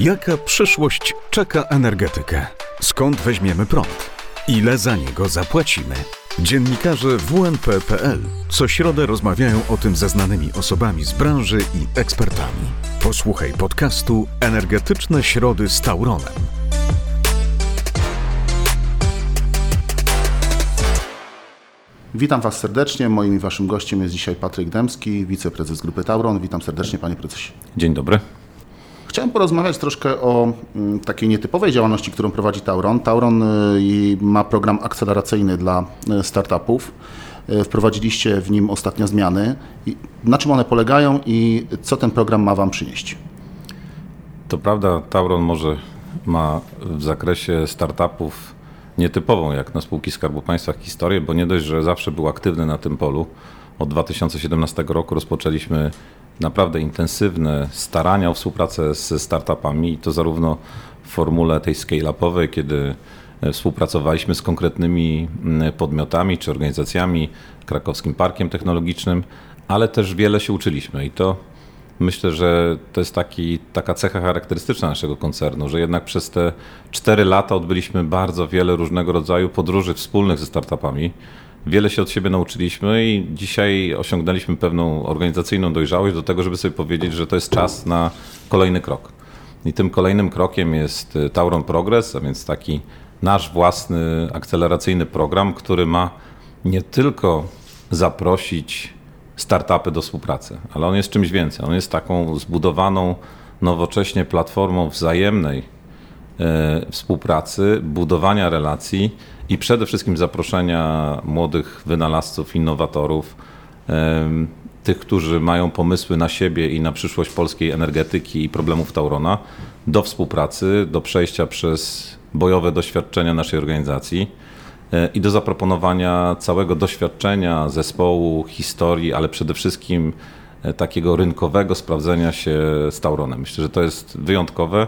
Jaka przyszłość czeka energetykę? Skąd weźmiemy prąd? Ile za niego zapłacimy? Dziennikarze WNP.pl co środę rozmawiają o tym ze znanymi osobami z branży i ekspertami. Posłuchaj podcastu Energetyczne Środy z Tauronem. Witam Was serdecznie. Moim i Waszym gościem jest dzisiaj Patryk Dębski, wiceprezes Grupy Tauron. Witam serdecznie Panie Prezesie. Dzień dobry. Chciałem porozmawiać troszkę o mm, takiej nietypowej działalności, którą prowadzi Tauron. Tauron y, ma program akceleracyjny dla y, startupów. Y, Wprowadziliście w nim ostatnio zmiany. Na czym one polegają i co ten program ma Wam przynieść? To prawda, Tauron może ma w zakresie startupów nietypową jak na spółki Skarbu Państwa historię, bo nie dość, że zawsze był aktywny na tym polu. Od 2017 roku rozpoczęliśmy naprawdę intensywne starania o współpracę ze startupami i to zarówno w formule tej scale-upowej, kiedy współpracowaliśmy z konkretnymi mm, podmiotami czy organizacjami, krakowskim parkiem technologicznym, ale też wiele się uczyliśmy i to Myślę, że to jest taki, taka cecha charakterystyczna naszego koncernu, że jednak przez te 4 lata odbyliśmy bardzo wiele różnego rodzaju podróży wspólnych ze startupami. Wiele się od siebie nauczyliśmy i dzisiaj osiągnęliśmy pewną organizacyjną dojrzałość do tego, żeby sobie powiedzieć, że to jest czas na kolejny krok. I tym kolejnym krokiem jest Tauron Progress, a więc taki nasz własny akceleracyjny program, który ma nie tylko zaprosić startupy do współpracy, ale on jest czymś więcej. On jest taką zbudowaną nowocześnie platformą wzajemnej współpracy, budowania relacji i przede wszystkim zaproszenia młodych wynalazców, innowatorów, e, tych, którzy mają pomysły na siebie i na przyszłość polskiej energetyki i problemów Taurona, do współpracy, do przejścia przez bojowe doświadczenia naszej organizacji i do zaproponowania całego doświadczenia zespołu, historii, ale przede wszystkim e, takiego rynkowego sprawdzenia się z Tauronem. Myślę, że to jest wyjątkowe,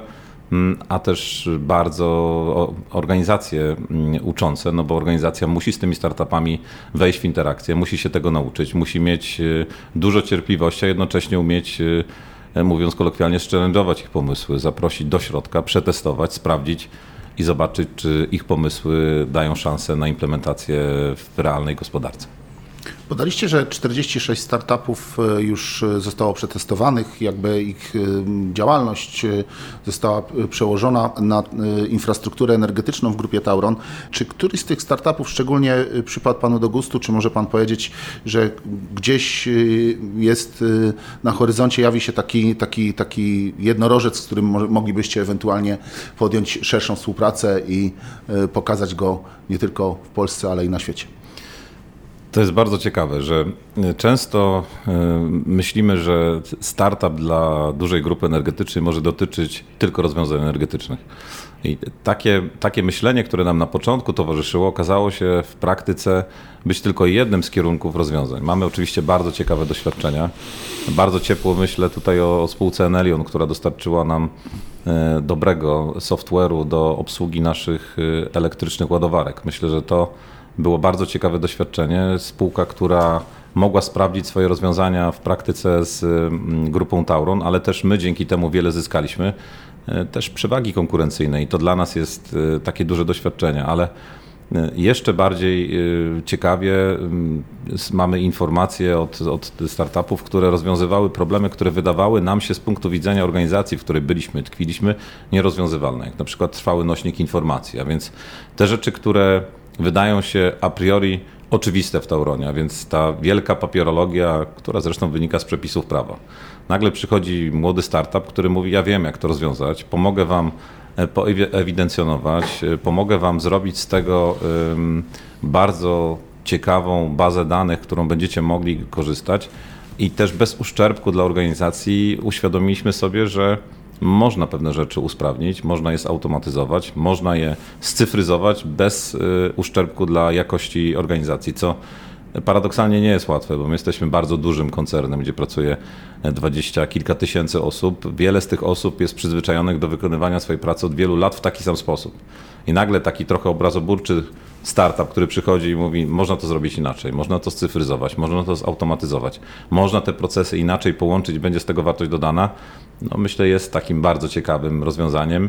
a też bardzo organizacje mm, uczące, no bo organizacja musi z tymi startupami wejść w interakcję, musi się tego nauczyć, musi mieć e, dużo cierpliwości, a jednocześnie umieć e, mówiąc kolokwialnie, challenge'ować ich pomysły, zaprosić do środka, przetestować, sprawdzić, i zobaczyć, czy ich pomysły dają szansę na implementację w realnej gospodarce. Podaliście, że 46 startupów e, już e, zostało przetestowanych, jakby ich e, działalność została przełożona na infrastrukturę energetyczną w grupie Tauron. Czy któryś z tych startupów szczególnie przypadł Panu do gustu, czy może Pan powiedzieć, że gdzieś jest na horyzoncie, jawi się taki, taki, taki jednorożec, z którym moglibyście ewentualnie podjąć szerszą współpracę i pokazać go nie tylko w Polsce, ale i na świecie? To jest bardzo ciekawe, że e, często e, myślimy, że startup dla dużej grupy energetycznej może dotyczyć tylko rozwiązań energetycznych. I takie, takie myślenie, które nam na początku towarzyszyło, okazało się w praktyce być tylko jednym z kierunków rozwiązań. Mamy oczywiście bardzo ciekawe doświadczenia. Bardzo ciepło myślę tutaj o, o spółce Enelion, która dostarczyła nam e, dobrego software'u do obsługi naszych elektrycznych ładowarek. Myślę, że to było bardzo ciekawe doświadczenie. Spółka, która mogła sprawdzić swoje rozwiązania w praktyce z mm, grupą Tauron, ale też my dzięki temu wiele zyskaliśmy. E, też przewagi konkurencyjnej. To dla nas jest e, takie duże doświadczenie, ale e, jeszcze bardziej ciekawie mm, mamy informacje od, od startupów, które rozwiązywały problemy, które wydawały nam się z punktu widzenia organizacji, w której byliśmy, tkwiliśmy, nierozwiązywalne. Jak na przykład trwały nośnik informacji. A więc te rzeczy, które wydają się a priori oczywiste w Tauronie, a więc ta wielka papierologia, która zresztą wynika z przepisów prawa. Nagle przychodzi młody startup, który mówi: Ja wiem, jak to rozwiązać, pomogę Wam e, poewidencjonować, e, pomogę Wam zrobić z tego bardzo ciekawą bazę danych, którą będziecie mogli korzystać. I też bez uszczerbku dla organizacji uświadomiliśmy sobie, że można pewne rzeczy usprawnić, można je zautomatyzować, można je scyfryzować bez y, uszczerbku dla jakości organizacji, co paradoksalnie nie jest łatwe, bo my jesteśmy bardzo dużym koncernem, gdzie pracuje dwadzieścia kilka tysięcy osób. Wiele z tych osób jest przyzwyczajonych do wykonywania swojej pracy od wielu lat w taki sam sposób. I nagle taki trochę obrazoburczy startup, który przychodzi i mówi, można to zrobić inaczej, można to scyfryzować, można to zautomatyzować, można te procesy inaczej połączyć, będzie z tego wartość dodana, no myślę jest takim bardzo ciekawym rozwiązaniem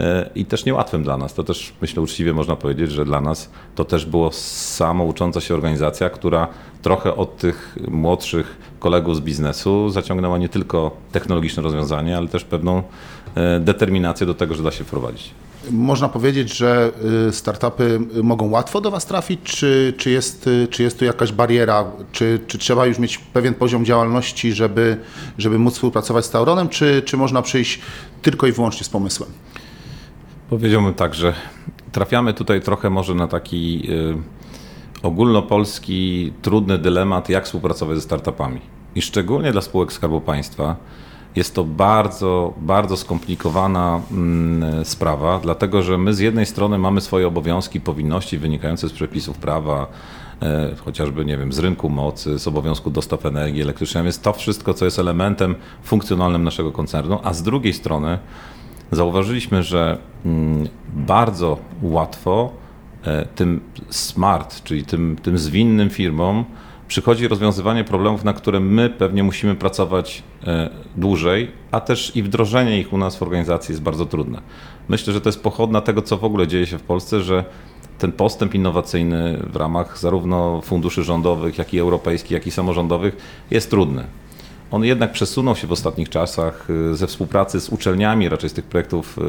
e, i też niełatwym dla nas. To też myślę uczciwie można powiedzieć, że dla nas to też było samo ucząca się organizacja, która trochę od tych młodszych kolegów z biznesu zaciągnęła nie tylko technologiczne rozwiązanie, ale też pewną e, determinację do tego, że da się wprowadzić. Można powiedzieć, że y, startupy mogą łatwo do Was trafić, czy, czy, jest, czy jest tu jakaś bariera? Czy, czy trzeba już mieć pewien poziom działalności, żeby, żeby móc współpracować z Tauronem, czy, czy można przyjść tylko i wyłącznie z pomysłem? Powiedziałbym tak, że trafiamy tutaj trochę może na taki y, ogólnopolski, trudny dylemat, jak współpracować ze startupami. I szczególnie dla spółek Skarbu Państwa jest to bardzo, bardzo skomplikowana mm, sprawa, dlatego że my z jednej strony mamy swoje obowiązki, powinności wynikające z przepisów prawa, e, chociażby, nie wiem, z rynku mocy, z obowiązku dostaw energii elektrycznej, więc to wszystko, co jest elementem funkcjonalnym naszego koncernu, a z drugiej strony zauważyliśmy, że mm, bardzo łatwo e, tym smart, czyli tym, tym zwinnym firmom, przychodzi rozwiązywanie problemów, na które my pewnie musimy pracować e, dłużej, a też i wdrożenie ich u nas w organizacji jest bardzo trudne. Myślę, że to jest pochodna tego, co w ogóle dzieje się w Polsce, że ten postęp innowacyjny w ramach zarówno funduszy rządowych, jak i europejskich, jak i samorządowych jest trudny. On jednak przesunął się w ostatnich czasach e, ze współpracy z uczelniami, raczej z tych projektów e,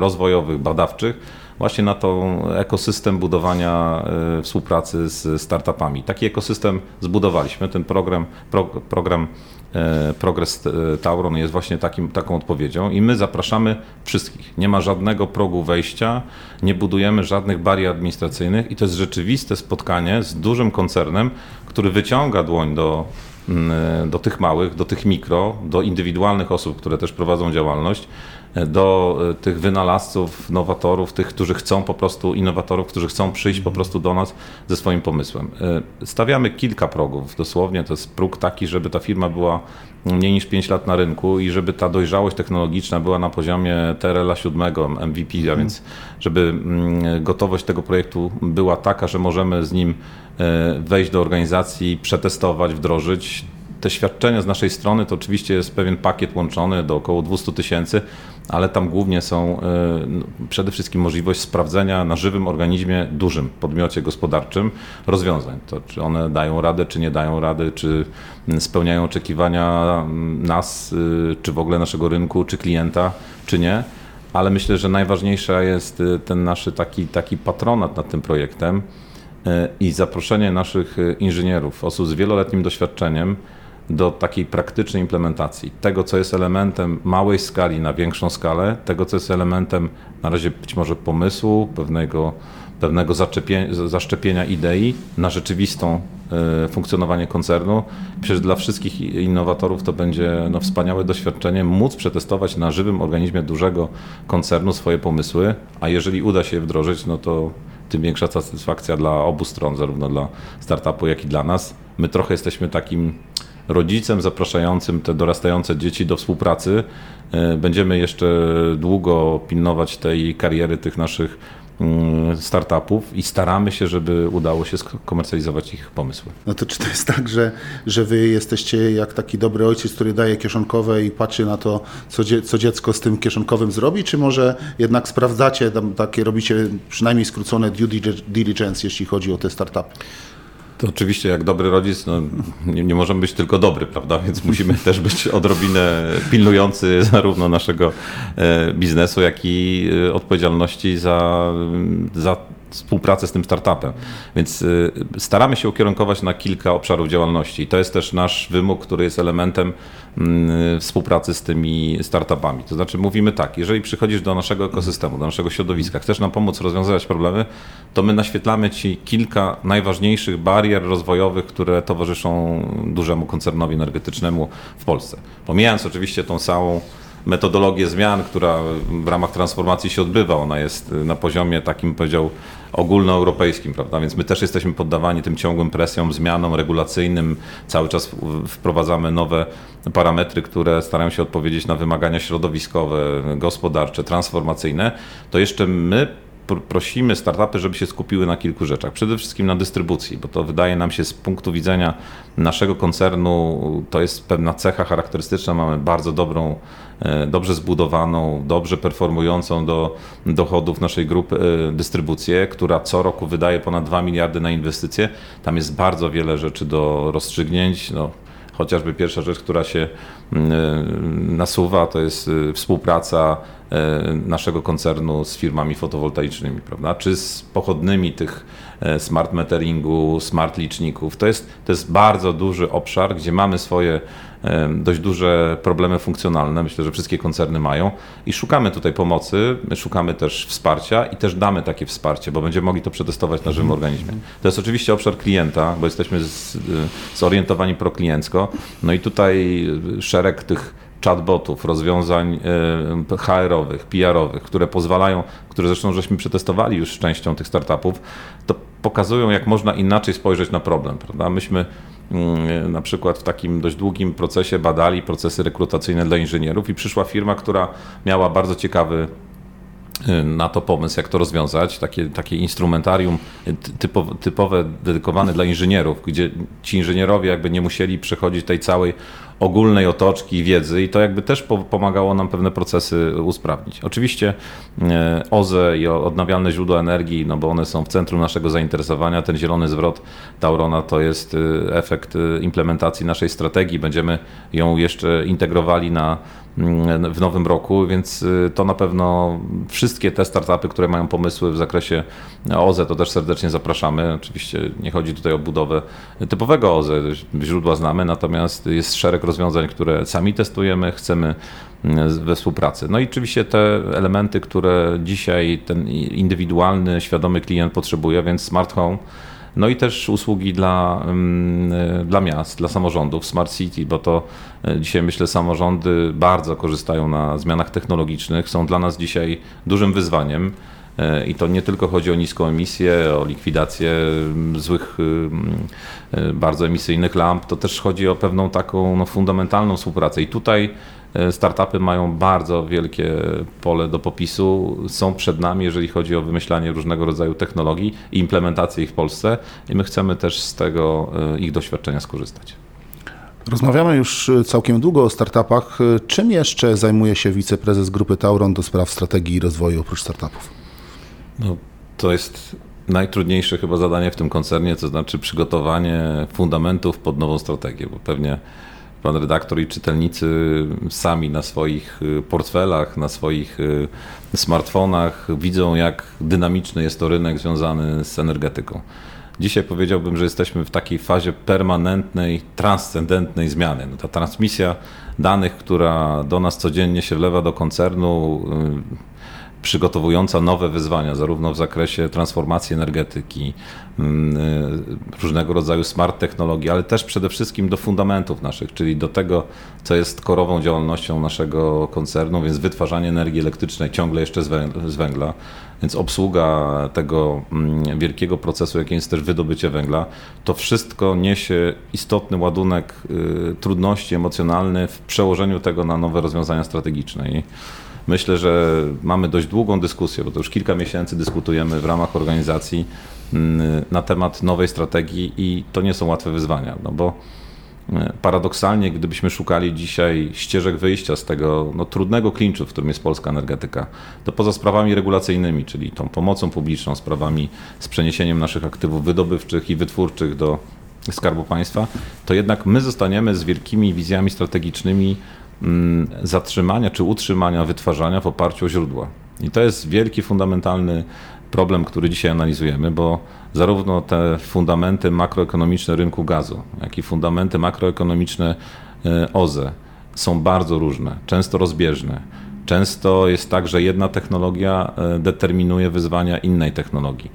rozwojowych, badawczych, właśnie na tą ekosystem budowania e, współpracy z startupami. Taki ekosystem zbudowaliśmy. Ten program, pro, program e, Progress e, Tauron jest właśnie takim, taką odpowiedzią i my zapraszamy wszystkich. Nie ma żadnego progu wejścia, nie budujemy żadnych barier administracyjnych i to jest rzeczywiste spotkanie z dużym koncernem, który wyciąga dłoń do mm, do tych małych, do tych mikro, do indywidualnych osób, które też prowadzą działalność, do e, tych wynalazców, nowatorów, tych, którzy chcą po prostu, innowatorów, którzy chcą przyjść po prostu do nas ze swoim pomysłem. E, stawiamy kilka progów, dosłownie. To jest próg taki, żeby ta firma była mniej niż 5 lat na rynku i żeby ta dojrzałość technologiczna była na poziomie TRL 7, MVP, a więc żeby mm, gotowość tego projektu była taka, że możemy z nim e, wejść do organizacji, przetestować, wdrożyć te świadczenia z naszej strony to oczywiście jest pewien pakiet łączony do około 200 tysięcy, ale tam głównie są e, no, przede wszystkim możliwość sprawdzenia na żywym organizmie, dużym podmiocie gospodarczym rozwiązań. To czy one dają radę, czy nie dają rady, czy spełniają oczekiwania nas, y, czy w ogóle naszego rynku, czy klienta, czy nie. Ale myślę, że najważniejsza jest y, ten nasz taki, taki patronat nad tym projektem y, i zaproszenie naszych inżynierów, osób z wieloletnim doświadczeniem, do takiej praktycznej implementacji tego, co jest elementem małej skali na większą skalę, tego, co jest elementem na razie być może pomysłu, pewnego, pewnego zaszczepienia idei na rzeczywistą y, funkcjonowanie koncernu. Przecież dla wszystkich innowatorów to będzie no, wspaniałe doświadczenie móc przetestować na żywym organizmie dużego koncernu swoje pomysły, a jeżeli uda się je wdrożyć, no to tym większa satysfakcja dla obu stron, zarówno dla startupu, jak i dla nas. My trochę jesteśmy takim rodzicem zapraszającym te dorastające dzieci do współpracy. E, będziemy jeszcze długo pilnować tej kariery tych naszych mm, startupów i staramy się, żeby udało się skomercjalizować ich pomysły. No to czy to jest tak, że, że wy jesteście jak taki dobry ojciec, który daje kieszonkowe i patrzy na to, co, dzie, co dziecko z tym kieszonkowym zrobi, czy może jednak sprawdzacie, tam takie robicie przynajmniej skrócone due diligence, jeśli chodzi o te startupy? To oczywiście jak dobry rodzic, no, nie, nie możemy być tylko dobry, prawda? Więc musimy też być odrobinę pilnujący zarówno naszego e, biznesu, jak i e, odpowiedzialności za, za współpracę z tym startupem. Więc y, staramy się ukierunkować na kilka obszarów działalności. I to jest też nasz wymóg, który jest elementem mm, współpracy z tymi startupami. To znaczy mówimy tak, jeżeli przychodzisz do naszego ekosystemu, do naszego środowiska, chcesz nam pomóc rozwiązywać problemy, to my naświetlamy Ci kilka najważniejszych barier rozwojowych, które towarzyszą dużemu koncernowi energetycznemu w Polsce. Pomijając oczywiście tą całą metodologię zmian, która w ramach transformacji się odbywa. Ona jest na poziomie takim, powiedział, ogólnoeuropejskim, prawda? Więc my też jesteśmy poddawani tym ciągłym presjom, zmianom regulacyjnym. Cały czas wprowadzamy nowe parametry, które starają się odpowiedzieć na wymagania środowiskowe, gospodarcze, transformacyjne. To jeszcze my pr- prosimy startupy, żeby się skupiły na kilku rzeczach. Przede wszystkim na dystrybucji, bo to wydaje nam się z punktu widzenia naszego koncernu, to jest pewna cecha charakterystyczna. Mamy bardzo dobrą, dobrze zbudowaną, dobrze performującą do dochodów naszej grupy e, dystrybucję, która co roku wydaje ponad 2 miliardy na inwestycje. Tam jest bardzo wiele rzeczy do rozstrzygnięć. No, Chociażby pierwsza rzecz, która się mm, nasuwa, to jest współpraca e, naszego koncernu z firmami fotowoltaicznymi, prawda? Czy z pochodnymi tych e, smart meteringu, smart liczników. To jest, to jest bardzo duży obszar, gdzie mamy swoje e, dość duże problemy funkcjonalne. Myślę, że wszystkie koncerny mają i szukamy tutaj pomocy, my szukamy też wsparcia i też damy takie wsparcie, bo będziemy mogli to przetestować na żywym organizmie. To jest oczywiście obszar klienta, bo jesteśmy z, zorientowani prokliencko. No i tutaj szereg tych chatbotów, rozwiązań e, HR-owych, PR-owych, które pozwalają, które zresztą żeśmy przetestowali już z częścią tych startupów, to pokazują, jak można inaczej spojrzeć na problem. Prawda? Myśmy na przykład w takim dość długim procesie badali procesy rekrutacyjne dla inżynierów i przyszła firma, która miała bardzo ciekawy y, na to pomysł, jak to rozwiązać, takie, takie instrumentarium typowe, dedykowane dla inżynierów, gdzie ci inżynierowie jakby nie musieli przechodzić tej całej ogólnej otoczki wiedzy i to jakby też po, pomagało nam pewne procesy usprawnić. Oczywiście e, OZE i odnawialne źródła energii, no bo one są w centrum naszego zainteresowania. Ten zielony zwrot Taurona to jest e, efekt e, implementacji naszej strategii. Będziemy ją jeszcze integrowali na w nowym roku, więc to na pewno wszystkie te startupy, które mają pomysły w zakresie OZE, to też serdecznie zapraszamy. Oczywiście nie chodzi tutaj o budowę typowego OZE, źródła znamy, natomiast jest szereg rozwiązań, które sami testujemy, chcemy we współpracy. No i oczywiście te elementy, które dzisiaj ten indywidualny, świadomy klient potrzebuje, więc smart home no i też usługi dla, mm, dla miast, dla samorządów, smart city, bo to e, dzisiaj myślę samorządy bardzo korzystają na zmianach technologicznych, są dla nas dzisiaj dużym wyzwaniem. E, I to nie tylko chodzi o niską emisję, o likwidację mm, złych, e, bardzo emisyjnych lamp, to też chodzi o pewną taką no, fundamentalną współpracę. I tutaj E, startupy mają bardzo wielkie pole do popisu, są przed nami, jeżeli chodzi o wymyślanie różnego rodzaju technologii i implementację ich w Polsce i my chcemy też z tego ich doświadczenia skorzystać. Rozmawiamy już całkiem długo o startupach. Czym jeszcze zajmuje się wiceprezes grupy Tauron do spraw strategii i rozwoju oprócz startupów? No, to jest najtrudniejsze chyba zadanie w tym koncernie, to znaczy przygotowanie fundamentów pod nową strategię, bo pewnie pan redaktor i czytelnicy sami na swoich y, portfelach, na swoich y, smartfonach widzą, jak dynamiczny jest to rynek związany z energetyką. Dzisiaj powiedziałbym, że jesteśmy w takiej fazie permanentnej, transcendentnej zmiany. No ta transmisja danych, która do nas codziennie się wlewa do koncernu, y, przygotowująca nowe wyzwania, zarówno w zakresie transformacji energetyki, mm, y, różnego rodzaju smart technologii, ale też przede wszystkim do fundamentów naszych, czyli do tego, co jest korową działalnością naszego koncernu, więc wytwarzanie energii elektrycznej ciągle jeszcze z węgla, więc obsługa tego mm, wielkiego procesu, jakim jest też wydobycie węgla, to wszystko niesie istotny ładunek y, trudności emocjonalny w przełożeniu tego na nowe rozwiązania strategiczne. I Myślę, że mamy dość długą dyskusję, bo to już kilka miesięcy dyskutujemy w ramach organizacji mm, na temat nowej strategii i to nie są łatwe wyzwania, no bo e, paradoksalnie, gdybyśmy szukali dzisiaj ścieżek wyjścia z tego no, trudnego klinczu, w którym jest polska energetyka, to poza sprawami regulacyjnymi, czyli tą pomocą publiczną, sprawami z przeniesieniem naszych aktywów wydobywczych i wytwórczych do Skarbu Państwa, to jednak my zostaniemy z wielkimi wizjami strategicznymi Mm, zatrzymania czy utrzymania wytwarzania w oparciu o źródła. I to jest wielki, fundamentalny problem, który dzisiaj analizujemy, bo zarówno te fundamenty makroekonomiczne rynku gazu, jak i fundamenty makroekonomiczne e, OZE są bardzo różne, często rozbieżne. Często jest tak, że jedna technologia e, determinuje wyzwania innej technologii.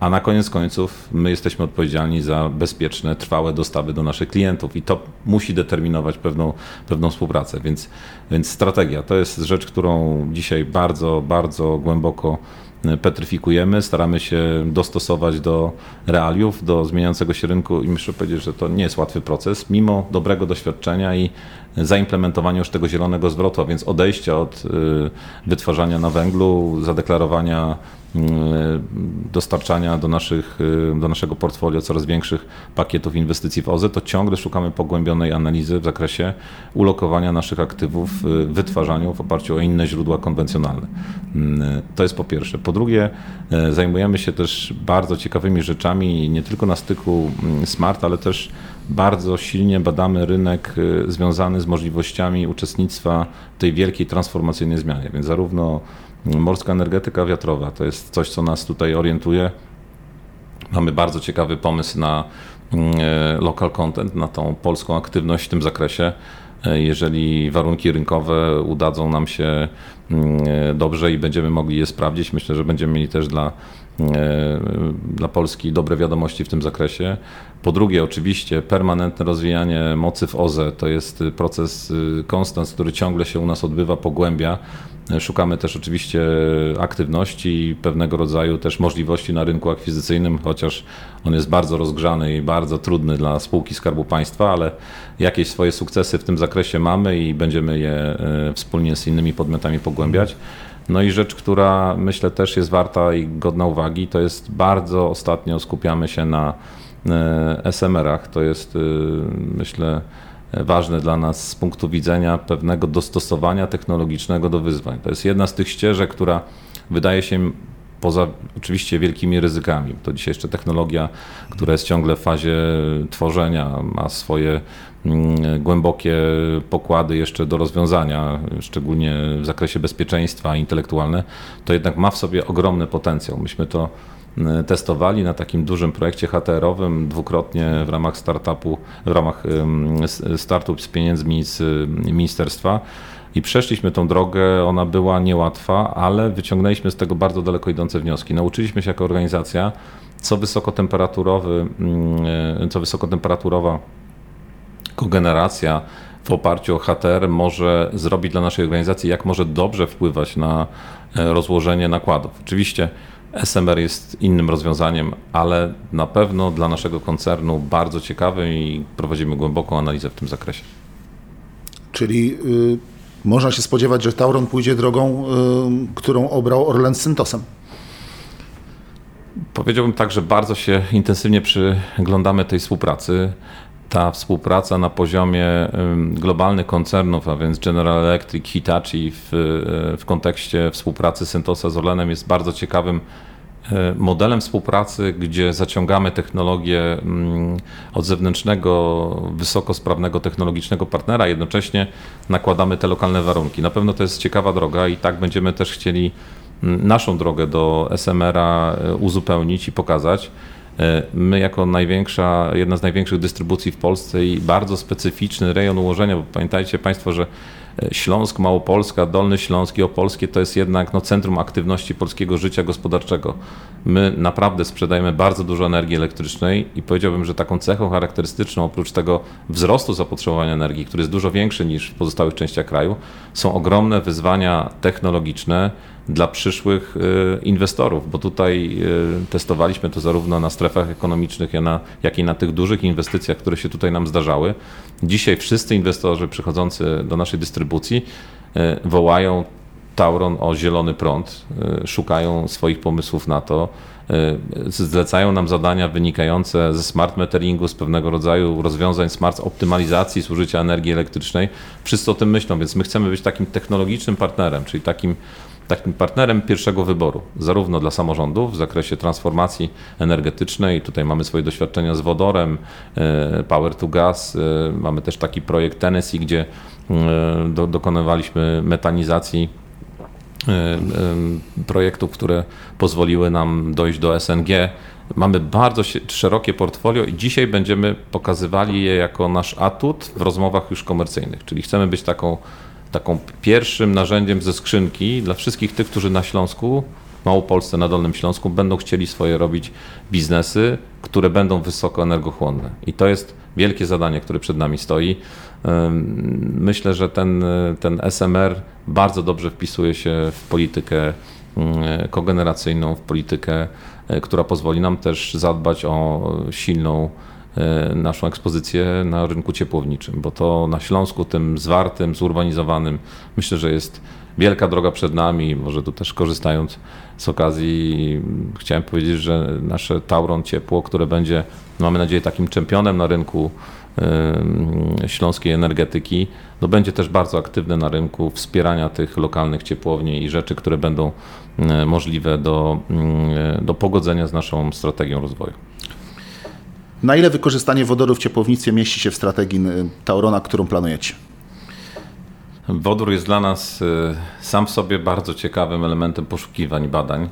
A na koniec końców my jesteśmy odpowiedzialni za bezpieczne, trwałe dostawy do naszych klientów i to musi determinować pewną, pewną współpracę. Więc, więc strategia to jest rzecz, którą dzisiaj bardzo, bardzo głęboko e, petryfikujemy, staramy się dostosować do realiów, do zmieniającego się rynku i muszę powiedzieć, że to nie jest łatwy proces, mimo dobrego doświadczenia i zaimplementowania już tego zielonego zwrotu, a więc odejścia od wytwarzania na węglu, zadeklarowania dostarczania do, naszych, do naszego portfolio coraz większych pakietów inwestycji w OZE, to ciągle szukamy pogłębionej analizy w zakresie ulokowania naszych aktywów w wytwarzaniu w oparciu o inne źródła konwencjonalne. To jest po pierwsze. Po drugie, zajmujemy się też bardzo ciekawymi rzeczami, nie tylko na styku smart, ale też bardzo silnie badamy rynek związany z możliwościami uczestnictwa tej wielkiej transformacyjnej zmianie. Więc zarówno morska energetyka wiatrowa to jest coś, co nas tutaj orientuje. Mamy bardzo ciekawy pomysł na local content, na tą polską aktywność w tym zakresie. Jeżeli warunki rynkowe udadzą nam się dobrze i będziemy mogli je sprawdzić, myślę, że będziemy mieli też dla, dla Polski dobre wiadomości w tym zakresie. Po drugie, oczywiście, permanentne rozwijanie mocy w OZE to jest proces konstans, który ciągle się u nas odbywa, pogłębia. Szukamy też oczywiście aktywności i pewnego rodzaju też możliwości na rynku akwizycyjnym, chociaż on jest bardzo rozgrzany i bardzo trudny dla spółki Skarbu Państwa, ale jakieś swoje sukcesy w tym zakresie mamy i będziemy je wspólnie z innymi podmiotami pogłębiać. No i rzecz, która myślę też jest warta i godna uwagi, to jest bardzo ostatnio skupiamy się na SMR-ach. To jest myślę ważne dla nas z punktu widzenia pewnego dostosowania technologicznego do wyzwań. To jest jedna z tych ścieżek, która wydaje się poza oczywiście wielkimi ryzykami. To dzisiaj jeszcze technologia, która jest ciągle w fazie tworzenia, ma swoje głębokie pokłady jeszcze do rozwiązania, szczególnie w zakresie bezpieczeństwa intelektualne, to jednak ma w sobie ogromny potencjał. Myśmy to testowali na takim dużym projekcie HTR-owym dwukrotnie w ramach startupu, w ramach startup z pieniędzmi z ministerstwa i przeszliśmy tą drogę. Ona była niełatwa, ale wyciągnęliśmy z tego bardzo daleko idące wnioski. Nauczyliśmy się jako organizacja, co wysokotemperaturowy, co wysokotemperaturowa kogeneracja w oparciu o HTR może zrobić dla naszej organizacji, jak może dobrze wpływać na rozłożenie nakładów. Oczywiście SMR jest innym rozwiązaniem, ale na pewno dla naszego koncernu bardzo ciekawym i prowadzimy głęboką analizę w tym zakresie. Czyli y, można się spodziewać, że Tauron pójdzie drogą, y, którą obrał Orlen z Syntosem. Powiedziałbym tak, że bardzo się intensywnie przyglądamy tej współpracy. Ta współpraca na poziomie globalnych koncernów, a więc General Electric, Hitachi w, w kontekście współpracy Syntosa z Orlenem jest bardzo ciekawym modelem współpracy, gdzie zaciągamy technologię od zewnętrznego, wysokosprawnego technologicznego partnera, jednocześnie nakładamy te lokalne warunki. Na pewno to jest ciekawa droga i tak będziemy też chcieli naszą drogę do SMR-a uzupełnić i pokazać. My jako największa, jedna z największych dystrybucji w Polsce i bardzo specyficzny rejon ułożenia, bo pamiętajcie Państwo, że Śląsk, Małopolska, Dolny Śląsk i Opolskie to jest jednak no, centrum aktywności polskiego życia gospodarczego. My naprawdę sprzedajemy bardzo dużo energii elektrycznej i powiedziałbym, że taką cechą charakterystyczną, oprócz tego wzrostu zapotrzebowania energii, który jest dużo większy niż w pozostałych częściach kraju, są ogromne wyzwania technologiczne, dla przyszłych inwestorów, bo tutaj testowaliśmy to zarówno na strefach ekonomicznych, jak i na tych dużych inwestycjach, które się tutaj nam zdarzały. Dzisiaj wszyscy inwestorzy przychodzący do naszej dystrybucji wołają Tauron o zielony prąd, szukają swoich pomysłów na to, zlecają nam zadania wynikające ze smart meteringu, z pewnego rodzaju rozwiązań smart optymalizacji zużycia energii elektrycznej. Wszyscy o tym myślą, więc my chcemy być takim technologicznym partnerem, czyli takim takim partnerem pierwszego wyboru, zarówno dla samorządów w zakresie transformacji energetycznej. Tutaj mamy swoje doświadczenia z wodorem, Power to Gas. Mamy też taki projekt Tennessee, gdzie do, dokonywaliśmy metanizacji projektów, które pozwoliły nam dojść do SNG. Mamy bardzo szerokie portfolio i dzisiaj będziemy pokazywali je jako nasz atut w rozmowach już komercyjnych, czyli chcemy być taką taką pierwszym narzędziem ze skrzynki dla wszystkich tych, którzy na Śląsku, Małopolsce, na Dolnym Śląsku będą chcieli swoje robić biznesy, które będą wysoko energochłonne. I to jest wielkie zadanie, które przed nami stoi. Myślę, że ten, ten SMR bardzo dobrze wpisuje się w politykę kogeneracyjną, w politykę, która pozwoli nam też zadbać o silną naszą ekspozycję na rynku ciepłowniczym, bo to na Śląsku, tym zwartym, zurbanizowanym, myślę, że jest wielka droga przed nami. Może tu też korzystając z okazji, chciałem powiedzieć, że nasze Tauron Ciepło, które będzie, mamy nadzieję, takim czempionem na rynku e, śląskiej energetyki, no będzie też bardzo aktywne na rynku wspierania tych lokalnych ciepłowni i rzeczy, które będą e, możliwe do, mm, do pogodzenia z naszą strategią rozwoju. Na ile wykorzystanie wodoru w ciepłownictwie mieści się w strategii y, Taurona, którą planujecie? Wodór jest dla nas y, sam w sobie bardzo ciekawym elementem poszukiwań i badań.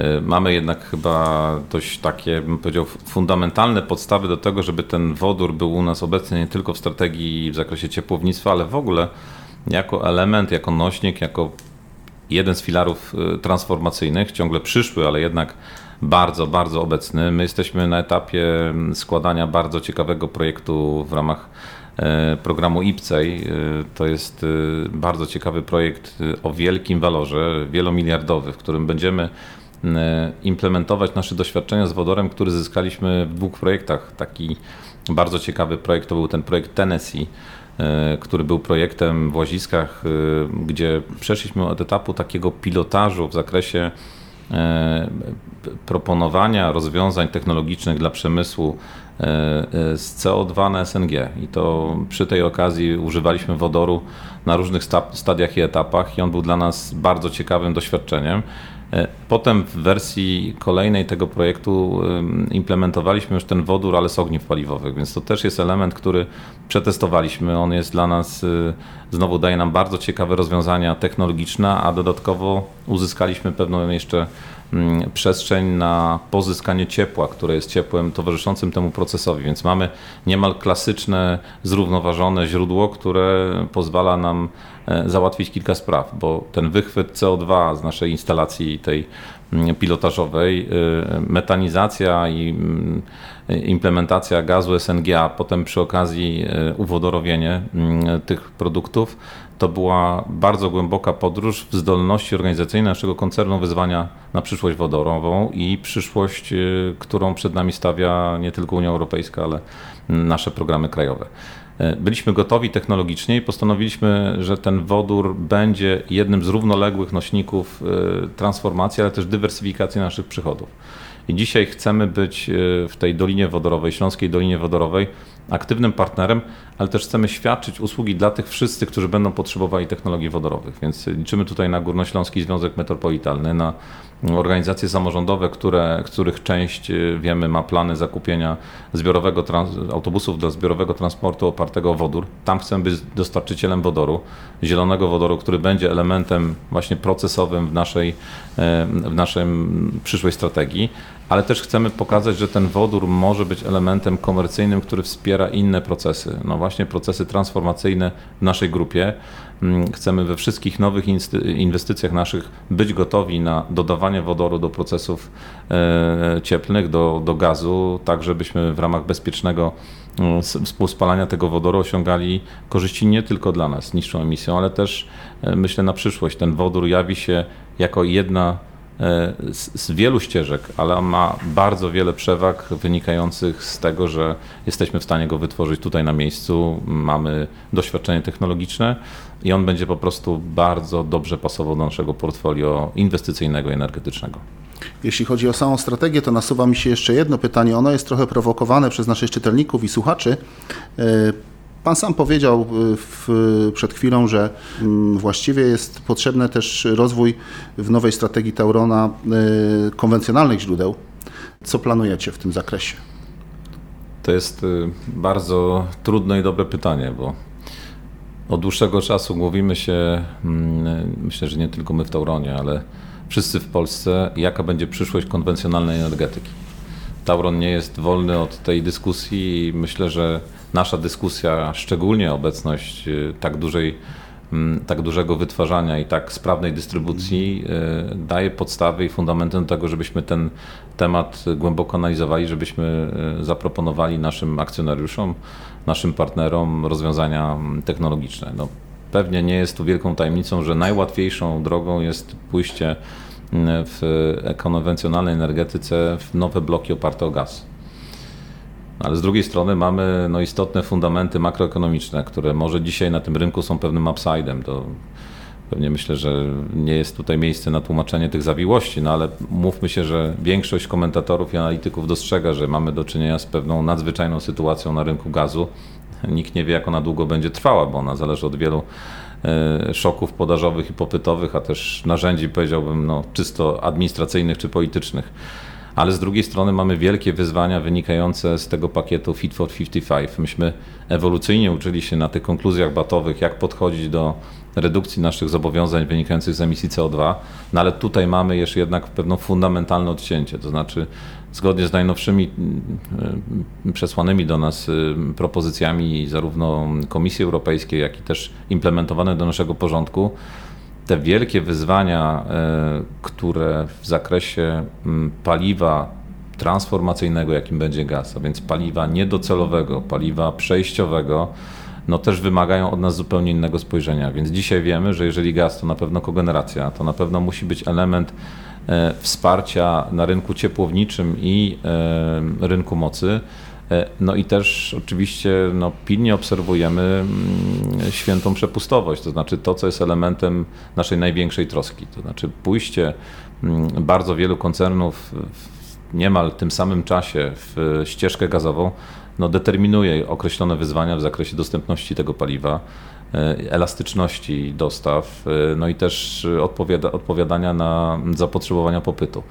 Y, Mamy jednak chyba dość takie, bym powiedział, fundamentalne podstawy do tego, żeby ten wodór był u nas obecny nie tylko w strategii w zakresie ciepłownictwa, ale w ogóle jako element, jako nośnik, jako jeden z filarów transformacyjnych, ciągle przyszły, ale jednak bardzo, bardzo obecny. My jesteśmy na etapie mm, składania bardzo ciekawego projektu w ramach e, programu IPCEI. E, To jest e, bardzo ciekawy projekt o wielkim walorze, wielomiliardowy, w którym będziemy implementować nasze doświadczenia z wodorem, który zyskaliśmy w dwóch projektach. Taki bardzo ciekawy projekt to był ten projekt Tennessee, który był projektem w Łaziskach, gdzie przeszliśmy od etapu takiego pilotażu w zakresie proponowania rozwiązań technologicznych dla przemysłu e, e, z CO2 na SNG. I to przy tej okazji używaliśmy wodoru na różnych sta- stadiach i etapach, i on był dla nas bardzo ciekawym doświadczeniem. E, Potem w wersji kolejnej tego projektu implementowaliśmy już ten wodór, ale z ogniw paliwowych, więc to też jest element, który przetestowaliśmy. On jest dla nas, y, znowu daje nam bardzo ciekawe rozwiązania technologiczne, a dodatkowo uzyskaliśmy pewną jeszcze przestrzeń na pozyskanie ciepła, które jest ciepłem towarzyszącym temu procesowi, więc mamy niemal klasyczne, zrównoważone źródło, które pozwala nam e, załatwić kilka spraw, bo ten wychwyt CO2 z naszej instalacji tej mm, pilotażowej, y, metanizacja i mm, implementacja gazu SNG, a potem przy okazji y, uwodorowienie tych produktów, to była bardzo głęboka podróż w zdolności organizacyjnej naszego koncernu wyzwania na przyszłość wodorową i przyszłość, y, którą przed nami stawia nie tylko Unia Europejska, ale nasze programy krajowe. E, Byliśmy gotowi technologicznie i postanowiliśmy, że ten wodór będzie jednym z równoległych nośników e, transformacji, ale też dywersyfikacji naszych przychodów. I dzisiaj chcemy być e, w tej Dolinie Wodorowej, Śląskiej Dolinie Wodorowej, aktywnym partnerem, ale też chcemy świadczyć usługi dla tych wszyscy, którzy będą potrzebowali technologii wodorowych. Więc liczymy tutaj na Górnośląski Związek Metropolitalny, na organizacje samorządowe, które, których część y, wiemy ma plany zakupienia zbiorowego autobusów do zbiorowego transportu opartego o wodór. Tam chcemy być dostarczycielem wodoru, zielonego wodoru, który będzie elementem właśnie procesowym w naszej, e, w naszej przyszłej strategii, ale też chcemy pokazać, że ten wodór może być elementem komercyjnym, który wspiera inne procesy. No właśnie procesy transformacyjne w naszej grupie. Mm, Chcemy we wszystkich nowych inwestycjach naszych być gotowi na dodawanie wodoru do procesów e, cieplnych, do, do gazu, tak żebyśmy w ramach bezpiecznego mm, współspalania tego wodoru osiągali korzyści nie tylko dla nas, niższą emisją, ale też e, myślę na przyszłość. Ten wodór jawi się jako jedna z, z wielu ścieżek, ale ma bardzo wiele przewag wynikających z tego, że jesteśmy w stanie go wytworzyć tutaj na miejscu, mamy doświadczenie technologiczne i on będzie po prostu bardzo dobrze pasował do naszego portfolio inwestycyjnego i energetycznego. Jeśli chodzi o samą strategię, to nasuwa mi się jeszcze jedno pytanie. Ono jest trochę prowokowane przez naszych czytelników i słuchaczy. Pan sam powiedział e, w, przed chwilą, że mm, właściwie jest potrzebny też rozwój w nowej strategii Taurona e, konwencjonalnych źródeł. Co planujecie w tym zakresie? To jest y, bardzo trudne i dobre pytanie, bo od dłuższego czasu mówimy się, mm, myślę, że nie tylko my w Tauronie, ale wszyscy w Polsce, jaka będzie przyszłość konwencjonalnej energetyki. Tauron nie jest wolny od tej dyskusji i myślę, że nasza dyskusja, szczególnie obecność y, tak dużej mm, tak dużego wytwarzania i tak sprawnej dystrybucji y, daje podstawy i fundamenty do tego, żebyśmy ten temat głęboko analizowali, żebyśmy y, zaproponowali naszym akcjonariuszom, naszym partnerom rozwiązania mm, technologiczne. No, pewnie nie jest tu wielką tajemnicą, że najłatwiejszą drogą jest pójście w konwencjonalnej energetyce w nowe bloki oparte o gaz. Ale z drugiej strony mamy no, istotne fundamenty makroekonomiczne, które może dzisiaj na tym rynku są pewnym upsidem. To pewnie myślę, że nie jest tutaj miejsce na tłumaczenie tych zawiłości, no ale mówmy się, że większość komentatorów i analityków dostrzega, że mamy do czynienia z pewną nadzwyczajną sytuacją na rynku gazu. Nikt nie wie, jak ona długo będzie trwała, bo ona zależy od wielu e, szoków podażowych i popytowych, a też narzędzi, powiedziałbym, no, czysto administracyjnych czy politycznych ale z drugiej strony mamy wielkie wyzwania wynikające z tego pakietu Fit for 55. Myśmy ewolucyjnie uczyli się na tych konkluzjach batowych, jak podchodzić do redukcji naszych zobowiązań wynikających z emisji CO2, no ale tutaj mamy jeszcze jednak pewną fundamentalne odcięcie, to znaczy zgodnie z najnowszymi mm, przesłanymi do nas y, propozycjami zarówno Komisji Europejskiej, jak i też implementowane do naszego porządku, te wielkie wyzwania, e, które w zakresie mm, paliwa transformacyjnego, jakim będzie gaz, a więc paliwa niedocelowego, paliwa przejściowego, no też wymagają od nas zupełnie innego spojrzenia. Więc dzisiaj wiemy, że jeżeli gaz to na pewno kogeneracja, to na pewno musi być element wsparcia na rynku ciepłowniczym i e, rynku mocy. E, no i też oczywiście no, pilnie obserwujemy mm, świętą przepustowość, to znaczy to, co jest elementem naszej największej troski. To znaczy pójście mm, bardzo wielu koncernów w niemal tym samym czasie w ścieżkę gazową no, determinuje określone wyzwania w zakresie dostępności tego paliwa, e, elastyczności dostaw, e, no i też odpowiada, odpowiadania na zapotrzebowania popytu.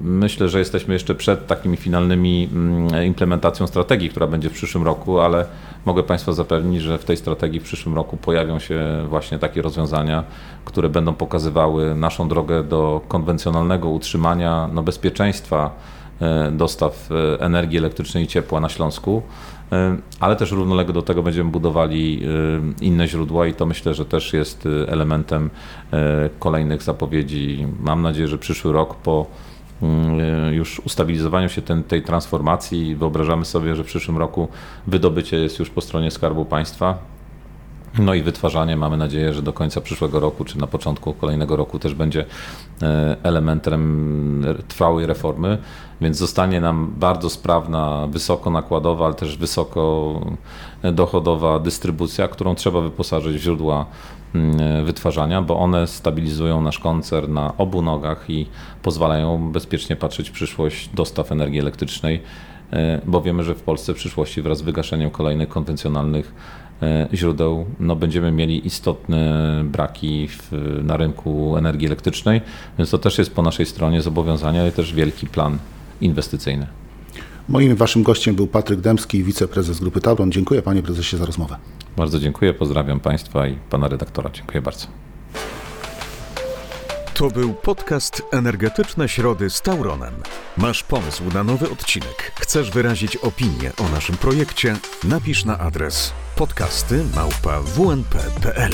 Myślę, że jesteśmy jeszcze przed takimi finalnymi mm, implementacją strategii, która będzie w przyszłym roku, ale mogę Państwa zapewnić, że w tej strategii w przyszłym roku pojawią się właśnie takie rozwiązania, które będą pokazywały naszą drogę do konwencjonalnego utrzymania no, bezpieczeństwa e, dostaw e, energii elektrycznej i ciepła na Śląsku, e, ale też równolegle do tego będziemy budowali inne źródła i to myślę, że też jest elementem kolejnych zapowiedzi. Mam nadzieję, że przyszły rok po Mm, już ustabilizowaniu się ten, tej transformacji. Wyobrażamy sobie, że w przyszłym roku wydobycie jest już po stronie Skarbu Państwa. No i wytwarzanie, mamy nadzieję, że do końca przyszłego roku, czy na początku kolejnego roku też będzie e, elementem trwałej reformy, więc zostanie nam bardzo sprawna, wysoko nakładowa, ale też wysoko dochodowa dystrybucja, którą trzeba wyposażyć w źródła Mm, wytwarzania, bo one stabilizują nasz koncern na obu nogach i pozwalają bezpiecznie patrzeć w przyszłość dostaw energii elektrycznej, e, bo wiemy, że w Polsce w przyszłości wraz z wygaszeniem kolejnych konwencjonalnych e, źródeł no, będziemy mieli istotne braki w, na rynku energii elektrycznej, więc to też jest po naszej stronie zobowiązanie, ale też wielki plan inwestycyjny. Moim waszym gościem był Patryk Dębski, wiceprezes Grupy Tauron. Dziękuję panie prezesie za rozmowę. Bardzo dziękuję, pozdrawiam państwa i pana redaktora. Dziękuję bardzo. To był podcast Energetyczne Środy z Tauronem. Masz pomysł na nowy odcinek? Chcesz wyrazić opinię o naszym projekcie? Napisz na adres podcasty małpa wnp.pl